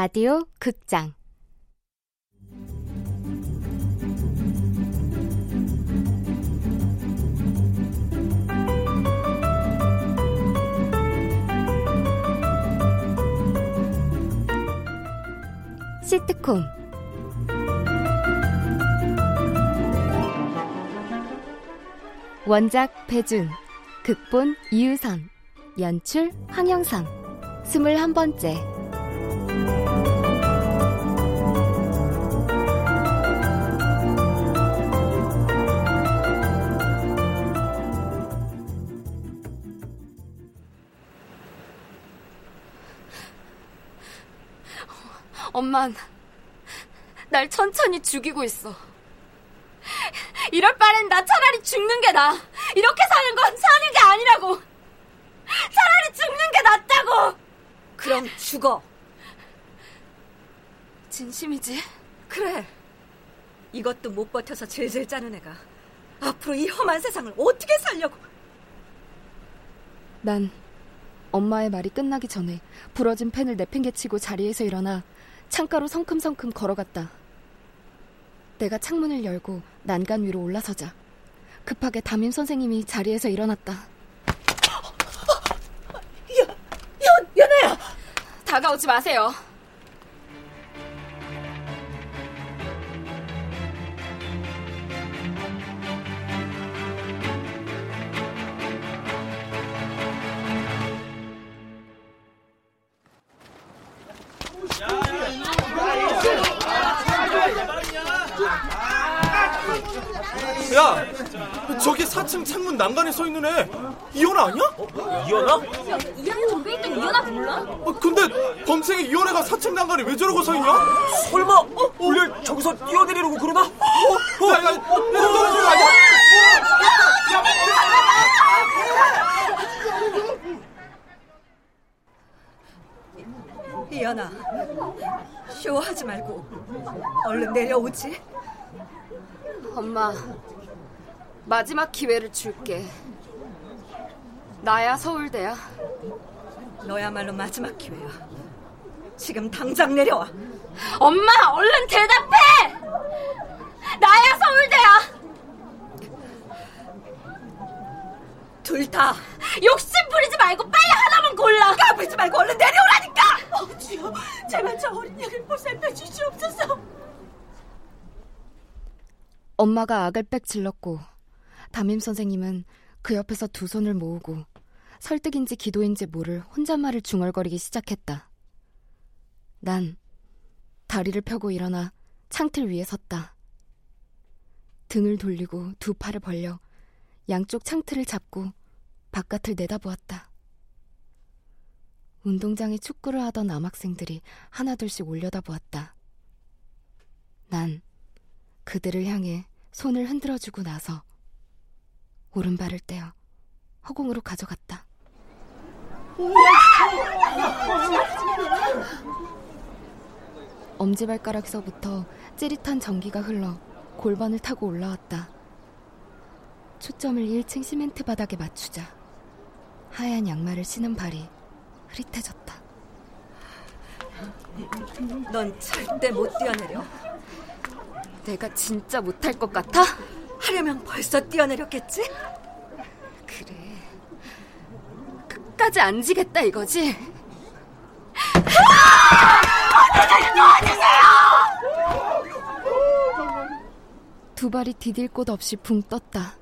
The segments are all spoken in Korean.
라디오 극장. 시트콤. 원작 배준 극본 이유선 연출 황영선 스물한 번째 엄만 날 천천히 죽이고 있어. 이럴 바엔 나 차라리 죽는 게 나아. 이렇게 사는 건 사는 게 아니라고. 차라리 죽는 게 낫다고. 그럼 죽어. 진심이지? 그래. 이것도 못 버텨서 질질 짜는 애가 앞으로 이 험한 세상을 어떻게 살려고. 난 엄마의 말이 끝나기 전에 부러진 펜을 내팽개치고 자리에서 일어나 창가로 성큼성큼 걸어갔다. 내가 창문을 열고 난간 위로 올라서자 급하게 담임 선생님이 자리에서 일어났다. 연, 연, 연아야! 다가오지 마세요. 야, 저기 4층 창문 난간에 서 있는 애 이현아 아니야? 이현아? 야, 이 학년 전에 있던 이현아 몰라? 어, 근데 범생이 이현아가 4층 난간에 왜 저러고 서 있냐? 설마 어? 원래 저기서 뛰어내리려고 그러나? 어, 야, 야, 야, 떨어지는 거 아니야? 이현아, 쇼하지 말고 얼른 내려오지. 엄마, 마지막 기회를 줄게. 나야 서울대야. 너야말로 마지막 기회야. 지금 당장 내려와. 엄마, 얼른 대답해! 나야 서울대야! 둘 다. 욕심 부리지 말고 빨리 하나만 골라! 까불지 말고 얼른 내려오라니까! 어, 주여, 제발 저 어린 양을 보살펴 주시옵소서. 엄마가 악을 빽 질렀고 담임 선생님은 그 옆에서 두 손을 모으고 설득인지 기도인지 모를 혼잣말을 중얼거리기 시작했다. 난 다리를 펴고 일어나 창틀 위에 섰다. 등을 돌리고 두 팔을 벌려 양쪽 창틀을 잡고 바깥을 내다보았다. 운동장에 축구를 하던 남학생들이 하나둘씩 올려다보았다. 난 그들을 향해 손을 흔들어주고 나서 오른발을 떼어 허공으로 가져갔다. 엄지발가락서부터 찌릿한 전기가 흘러 골반을 타고 올라왔다. 초점을 1층 시멘트 바닥에 맞추자 하얀 양말을 신은 발이 흐릿해졌다. 넌 절대 못 뛰어내려. 내가 진짜 못할 것 같아? 하려면 벌써 뛰어내렸겠지? 그래. 끝까지 안 지겠다 이거지? 두 발이 디딜 곳 없이 붕 떴다.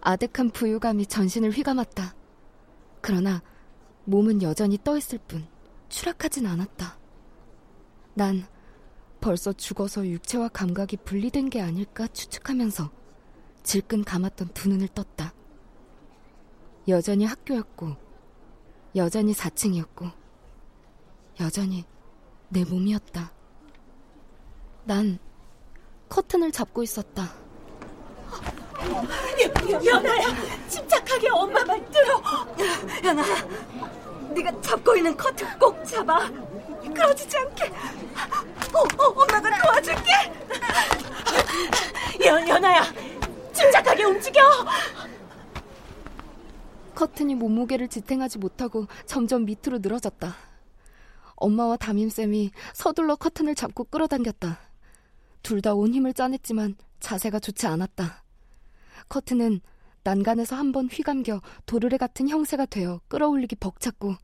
아득한 부유감이 전신을 휘감았다. 그러나 몸은 여전히 떠있을 뿐 추락하진 않았다. 난 벌써 죽어서 육체와 감각이 분리된 게 아닐까 추측하면서 질끈 감았던 두 눈을 떴다. 여전히 학교였고, 여전히 4층이었고, 여전히 내 몸이었다. 난 커튼을 잡고 있었다. 연아야, 침착하게 엄마 말 들어. 연아, 네가 잡고 있는 커튼 꼭 잡아. 그러지지 않게. 어, 어, 엄마가 도와줄게. 연, 연아야, 침착하게 움직여. 커튼이 몸무게를 지탱하지 못하고 점점 밑으로 늘어졌다. 엄마와 담임쌤이 서둘러 커튼을 잡고 끌어당겼다. 둘 다 온 힘을 짜냈지만 자세가 좋지 않았다. 커튼은 난간에서 한 번 휘감겨 도르래 같은 형세가 되어 끌어올리기 벅찼고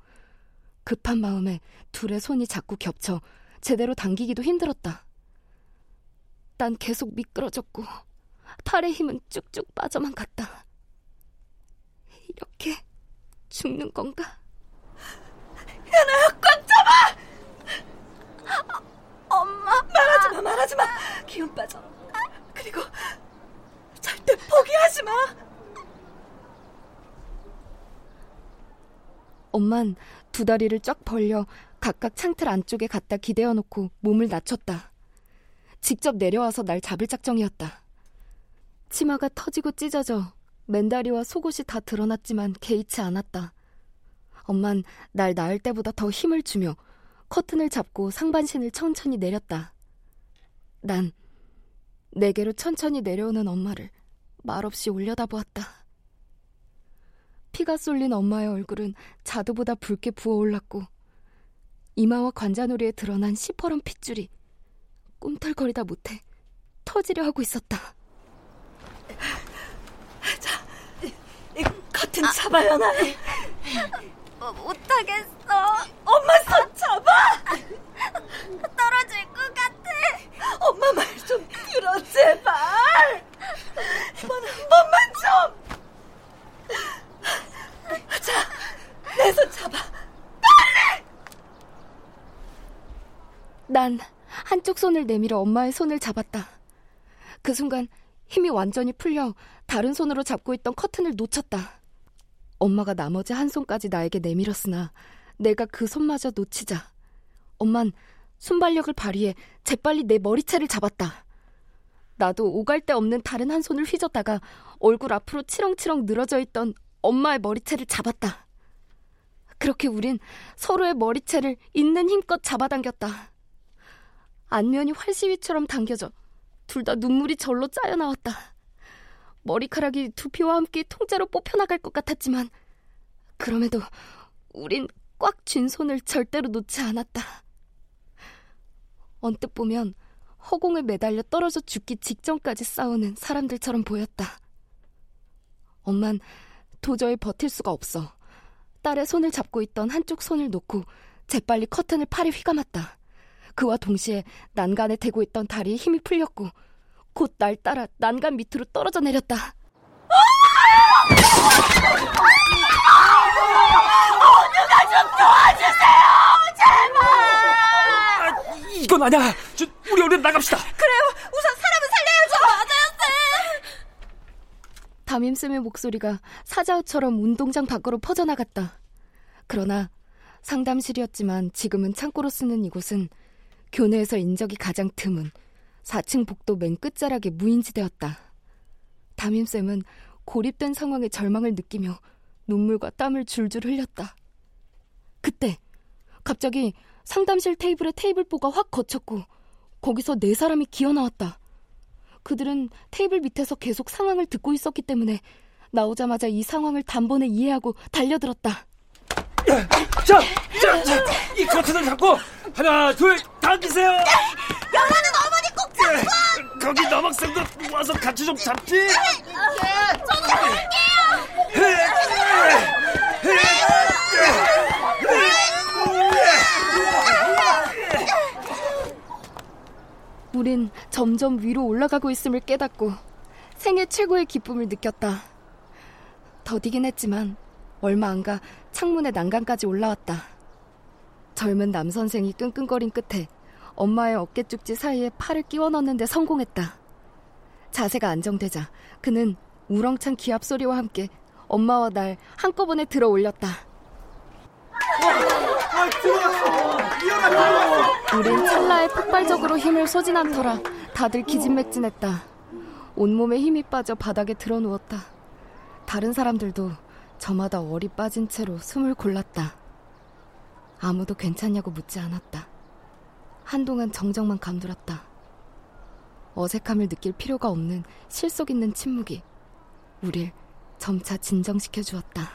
급한 마음에 둘의 손이 자꾸 겹쳐 제대로 당기기도 힘들었다. 난 계속 미끄러졌고 팔의 힘은 쭉쭉 빠져만 갔다. 이렇게 죽는 건가? 야나야 꽉 잡아! 엄마 말하지 마 말하지 마 기운 빠져 그리고 절대 포기하지 마 엄만 두 다리를 쫙 벌려 각각 창틀 안쪽에 갖다 기대어 놓고 몸을 낮췄다. 직접 내려와서 날 잡을 작정이었다. 치마가 터지고 찢어져 맨다리와 속옷이 다 드러났지만 개의치 않았다. 엄만 날 낳을 때보다 더 힘을 주며 커튼을 잡고 상반신을 천천히 내렸다. 난 내게로 천천히 내려오는 엄마를 말없이 올려다보았다. 피가 쏠린 엄마의 얼굴은 자두보다 붉게 부어올랐고 이마와 관자놀이에 드러난 시퍼런 핏줄이 꿈틀거리다 못해 터지려 하고 있었다. 자, 이 커튼 잡아요 나. 어, 못하겠어. 엄마 손 잡아! 떨어질 것 같아. 엄마 말 좀 들어 제발! 이번 한 번만 좀! 자, 내 손 잡아. 난 한쪽 손을 내밀어 엄마의 손을 잡았다. 그 순간 힘이 완전히 풀려 다른 손으로 잡고 있던 커튼을 놓쳤다. 엄마가 나머지 한 손까지 나에게 내밀었으나 내가 그 손마저 놓치자 엄만 순발력을 발휘해 재빨리 내 머리채를 잡았다. 나도 오갈 데 없는 다른 한 손을 휘젓다가 얼굴 앞으로 치렁치렁 늘어져 있던 엄마의 머리채를 잡았다. 그렇게 우린 서로의 머리채를 있는 힘껏 잡아당겼다. 안면이 활시위처럼 당겨져 둘 다 눈물이 절로 짜여 나왔다. 머리카락이 두피와 함께 통째로 뽑혀나갈 것 같았지만 그럼에도 우린 꽉 쥔 손을 절대로 놓지 않았다. 언뜻 보면 허공에 매달려 떨어져 죽기 직전까지 싸우는 사람들처럼 보였다. 엄만 도저히 버틸 수가 없어. 딸의 손을 잡고 있던 한쪽 손을 놓고 재빨리 커튼을 팔에 휘감았다. 그와 동시에 난간에 대고 있던 다리에 힘이 풀렸고 곧 날 따라 난간 밑으로 떨어져 내렸다. 누가 좀 도와주세요 제발 아, 이건 아니야. 저, 우리 얼른 나갑시다. 그래요 우선 사람을 살려야죠 맞아요 쌤 담임쌤의 목소리가 사자우처럼 운동장 밖으로 퍼져나갔다. 그러나 상담실이었지만 지금은 창고로 쓰는 이곳은 교내에서 인적이 가장 드문 4층 복도 맨 끝자락의 무인지대였다. 담임쌤은 고립된 상황에 절망을 느끼며 눈물과 땀을 줄줄 흘렸다. 그때 갑자기 상담실 테이블에 테이블보가 확 거쳤고 거기서 네 사람이 기어 나왔다. 그들은 테이블 밑에서 계속 상황을 듣고 있었기 때문에 나오자마자 이 상황을 단번에 이해하고 달려들었다. 자, 자, 자, 이 커튼을 잡고 하나, 둘, 당기세요. 영화는 어머니 꼭 잡고 거기 남학생도 와서 같이 좀 잡지. 저도 할게요 우린 점점 위로 올라가고 있음을 깨닫고 생애 최고의 기쁨을 느꼈다. 더디긴 했지만 얼마 안가 창문의 난간까지 올라왔다. 젊은 남선생이 끙끙거린 끝에 엄마의 어깨 쪽지 사이에 팔을 끼워 넣는데 성공했다. 자세가 안정되자 그는 우렁찬 기합 소리와 함께 엄마와 날 한꺼번에 들어 올렸다. 우린 찰나에 폭발적으로 힘을 소진한 터라 다들 기진맥진했다. 온몸에 힘이 빠져 바닥에 드러 누웠다. 다른 사람들도 저마다 얼이 빠진 채로 숨을 골랐다. 아무도 괜찮냐고 묻지 않았다. 한동안 정적만 감돌았다. 어색함을 느낄 필요가 없는 실속 있는 침묵이 우릴 점차 진정시켜 주었다.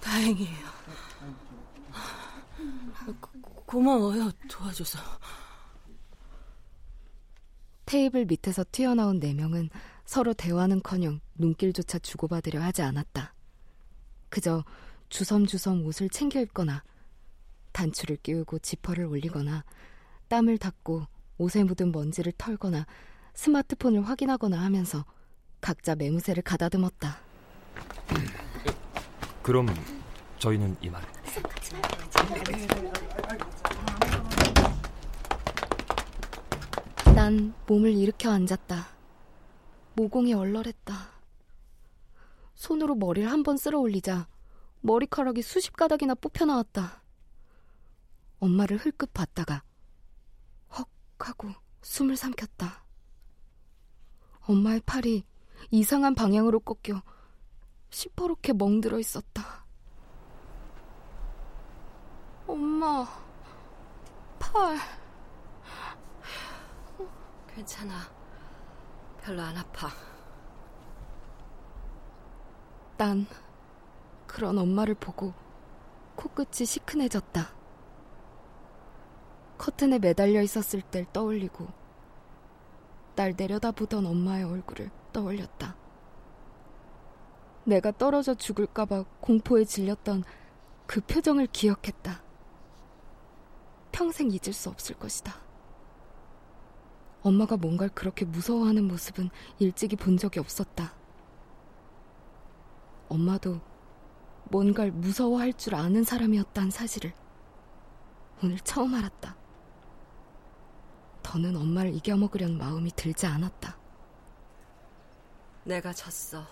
다행이에요. 고, 마워요 도와줘서. 테이블 밑에서 튀어나온 네 명은 서로 대화는커녕 눈길조차 주고받으려 하지 않았다. 그저 주섬주섬 옷을 챙겨 입거나 단추를 끼우고 지퍼를 올리거나 땀을 닦고 옷에 묻은 먼지를 털거나 스마트폰을 확인하거나 하면서 각자 매무새를 가다듬었다. 그럼 저희는 이만. 난 몸을 일으켜 앉았다. 모공이 얼얼했다. 손으로 머리를 한 번 쓸어 올리자 머리카락이 수십 가닥이나 뽑혀 나왔다. 엄마를 흘끗 봤다가 헉 하고 숨을 삼켰다. 엄마의 팔이 이상한 방향으로 꺾여 시퍼렇게 멍들어 있었다. 엄마, 팔. 괜찮아. 별로 안 아파. 난 그런 엄마를 보고 코끝이 시큰해졌다. 커튼에 매달려 있었을 때 떠올리고 날 내려다보던 엄마의 얼굴을 떠올렸다. 내가 떨어져 죽을까봐 공포에 질렸던 그 표정을 기억했다. 평생 잊을 수 없을 것이다. 엄마가 뭔가를 그렇게 무서워하는 모습은 일찍이 본 적이 없었다. 엄마도 뭔가를 무서워할 줄 아는 사람이었다는 사실을 오늘 처음 알았다. 더는 엄마를 이겨먹으려는 마음이 들지 않았다. 내가 졌어.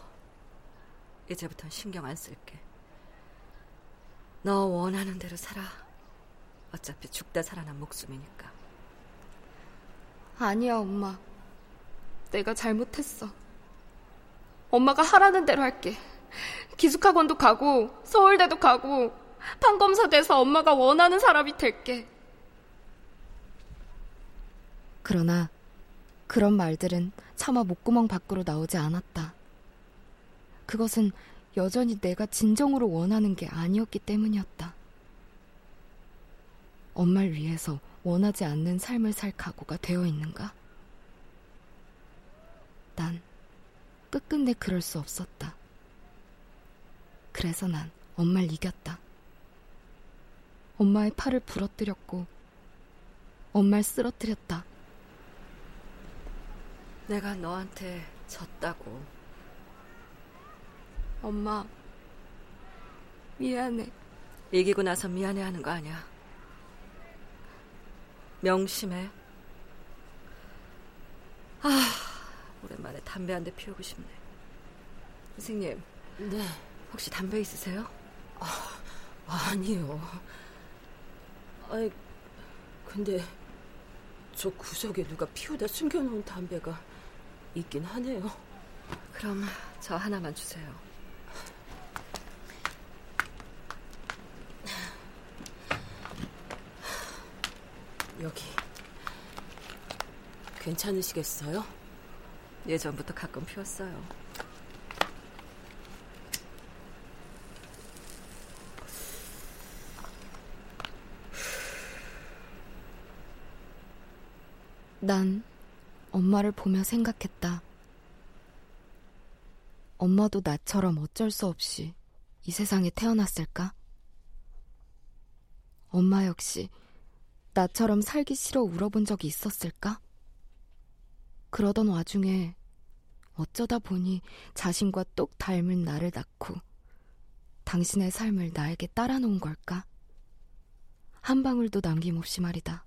이제부턴 신경 안 쓸게. 너 원하는 대로 살아. 어차피 죽다 살아난 목숨이니까. 아니야, 엄마. 내가 잘못했어. 엄마가 하라는 대로 할게. 기숙학원도 가고, 서울대도 가고, 판검사 돼서 엄마가 원하는 사람이 될게. 그러나 그런 말들은 차마 목구멍 밖으로 나오지 않았다. 그것은 여전히 내가 진정으로 원하는 게 아니었기 때문이었다. 엄마를 위해서 원하지 않는 삶을 살 각오가 되어 있는가? 난 끝끝내 그럴 수 없었다. 그래서 난 엄마를 이겼다. 엄마의 팔을 부러뜨렸고, 엄마를 쓰러뜨렸다. 내가 너한테 졌다고. 엄마, 미안해. 이기고 나서 미안해 하는 거 아니야. 명심해. 아, 오랜만에 담배 한 대 피우고 싶네. 선생님. 네. 혹시 담배 있으세요? 아, 아니요. 아이, 근데 저 구석에 누가 피우다 숨겨놓은 담배가 있긴 하네요. 그럼 저 하나만 주세요. 여기 괜찮으시겠어요? 예전부터 가끔 피웠어요. 난 엄마를 보며 생각했다. 엄마도 나처럼 어쩔 수 없이 이 세상에 태어났을까? 엄마 역시 나처럼 살기 싫어 울어본 적이 있었을까? 그러던 와중에 어쩌다 보니 자신과 똑 닮은 나를 낳고 당신의 삶을 나에게 따라 놓은 걸까? 한 방울도 남김없이 말이다.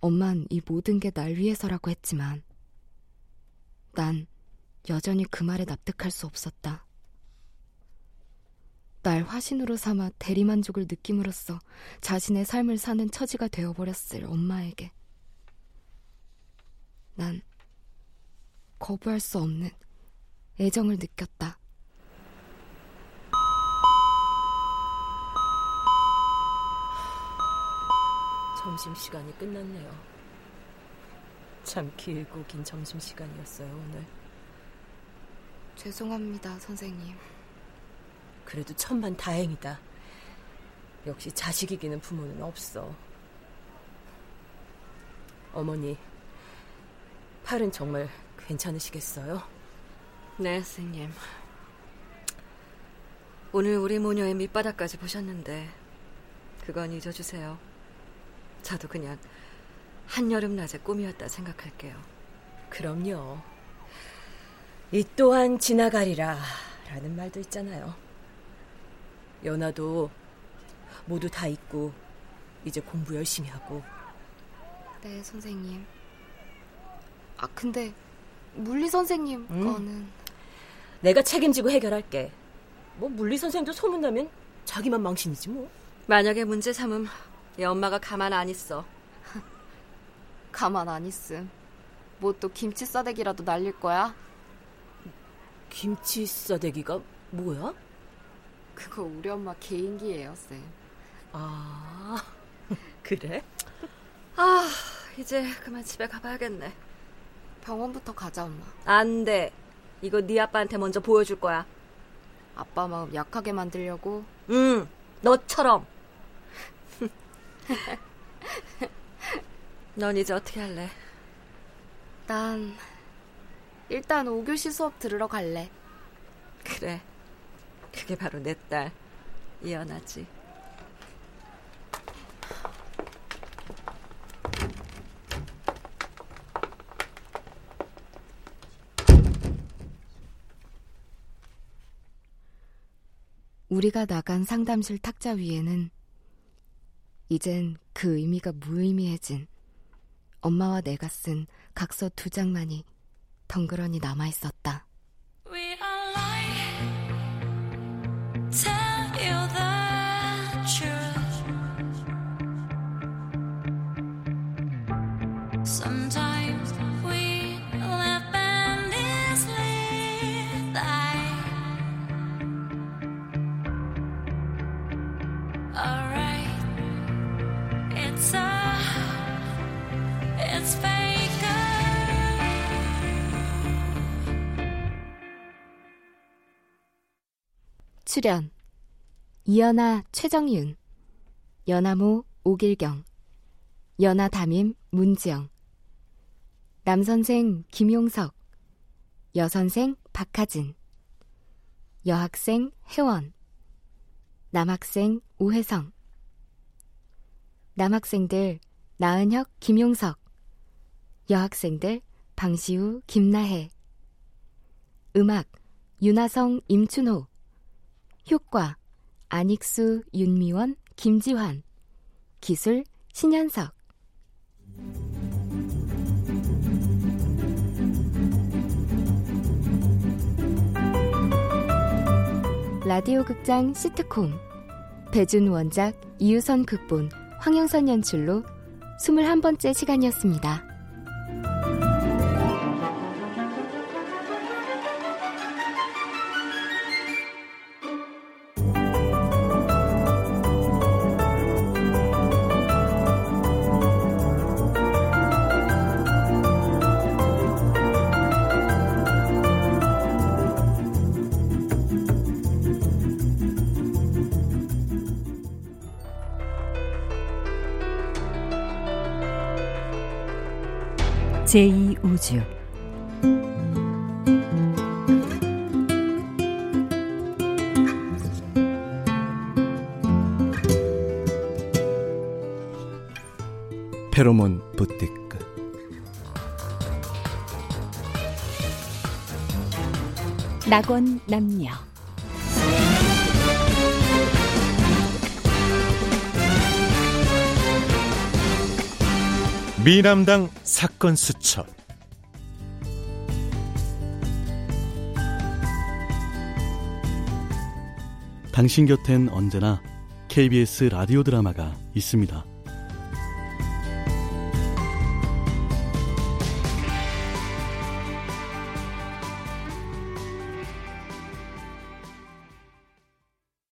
엄만 이 모든 게 날 위해서라고 했지만 난 여전히 그 말에 납득할 수 없었다. 날 화신으로 삼아 대리만족을 느낌으로써 자신의 삶을 사는 처지가 되어버렸을 엄마에게. 난 거부할 수 없는 애정을 느꼈다. 점심시간이 끝났네요. 참 길고 긴 점심시간이었어요, 오늘. 죄송합니다, 선생님. 그래도 천만 다행이다. 역시 자식 이기는 부모는 없어. 어머니, 팔은 정말 괜찮으시겠어요? 네, 선생님. 오늘 우리 모녀의 밑바닥까지 보셨는데 그건 잊어주세요. 저도 그냥 한여름 낮의 꿈이었다 생각할게요. 그럼요. 이 또한 지나가리라 라는 말도 있잖아요. 연아도 모두 다 잊고 이제 공부 열심히 하고 네, 선생님. 아, 근데 물리 선생님 음. 거는 내가 책임지고 해결할게. 뭐 물리 선생도 소문나면 자기만 망신이지 뭐. 만약에 문제 삼음 얘 엄마가 가만 안 있어. 가만 안 있음. 뭐 또 김치 싸대기라도 날릴 거야? 김치 싸대기가 뭐야? 그거 우리 엄마 개인기예요, 쌤. 아 그래? 아, 이제 그만 집에 가봐야겠네. 병원부터 가자, 엄마. 안 돼. 이거 네 아빠한테 먼저 보여줄 거야. 아빠 마음 약하게 만들려고 응, 너처럼. 넌 이제 어떻게 할래? 난 일단 5교시 수업 들으러 갈래. 그래. 그게 바로 내 딸, 이연아지. 우리가 나간 상담실 탁자 위에는 이젠 그 의미가 무의미해진 엄마와 내가 쓴 각서 두 장만이 덩그러니 남아 있었다. 출연. 이연아 최정윤. 연하모 오길경. 연하 담임 문지영. 남선생 김용석. 여선생 박하진. 여학생 혜원. 남학생 오혜성. 남학생들 나은혁 김용석. 여학생들 방시우 김나혜. 음악 윤하성 임춘호 효과 안익수 윤미원 김지환. 기술 신현석. 라디오 극장 시트콤. 배준 원작 이유선 극본 황영선 연출로 21번째 시간이었습니다. 제2우주 페로몬 부티크 낙원 남녀 미남당 사건 수첩 당신 곁엔 언제나 KBS 라디오 드라마가 있습니다.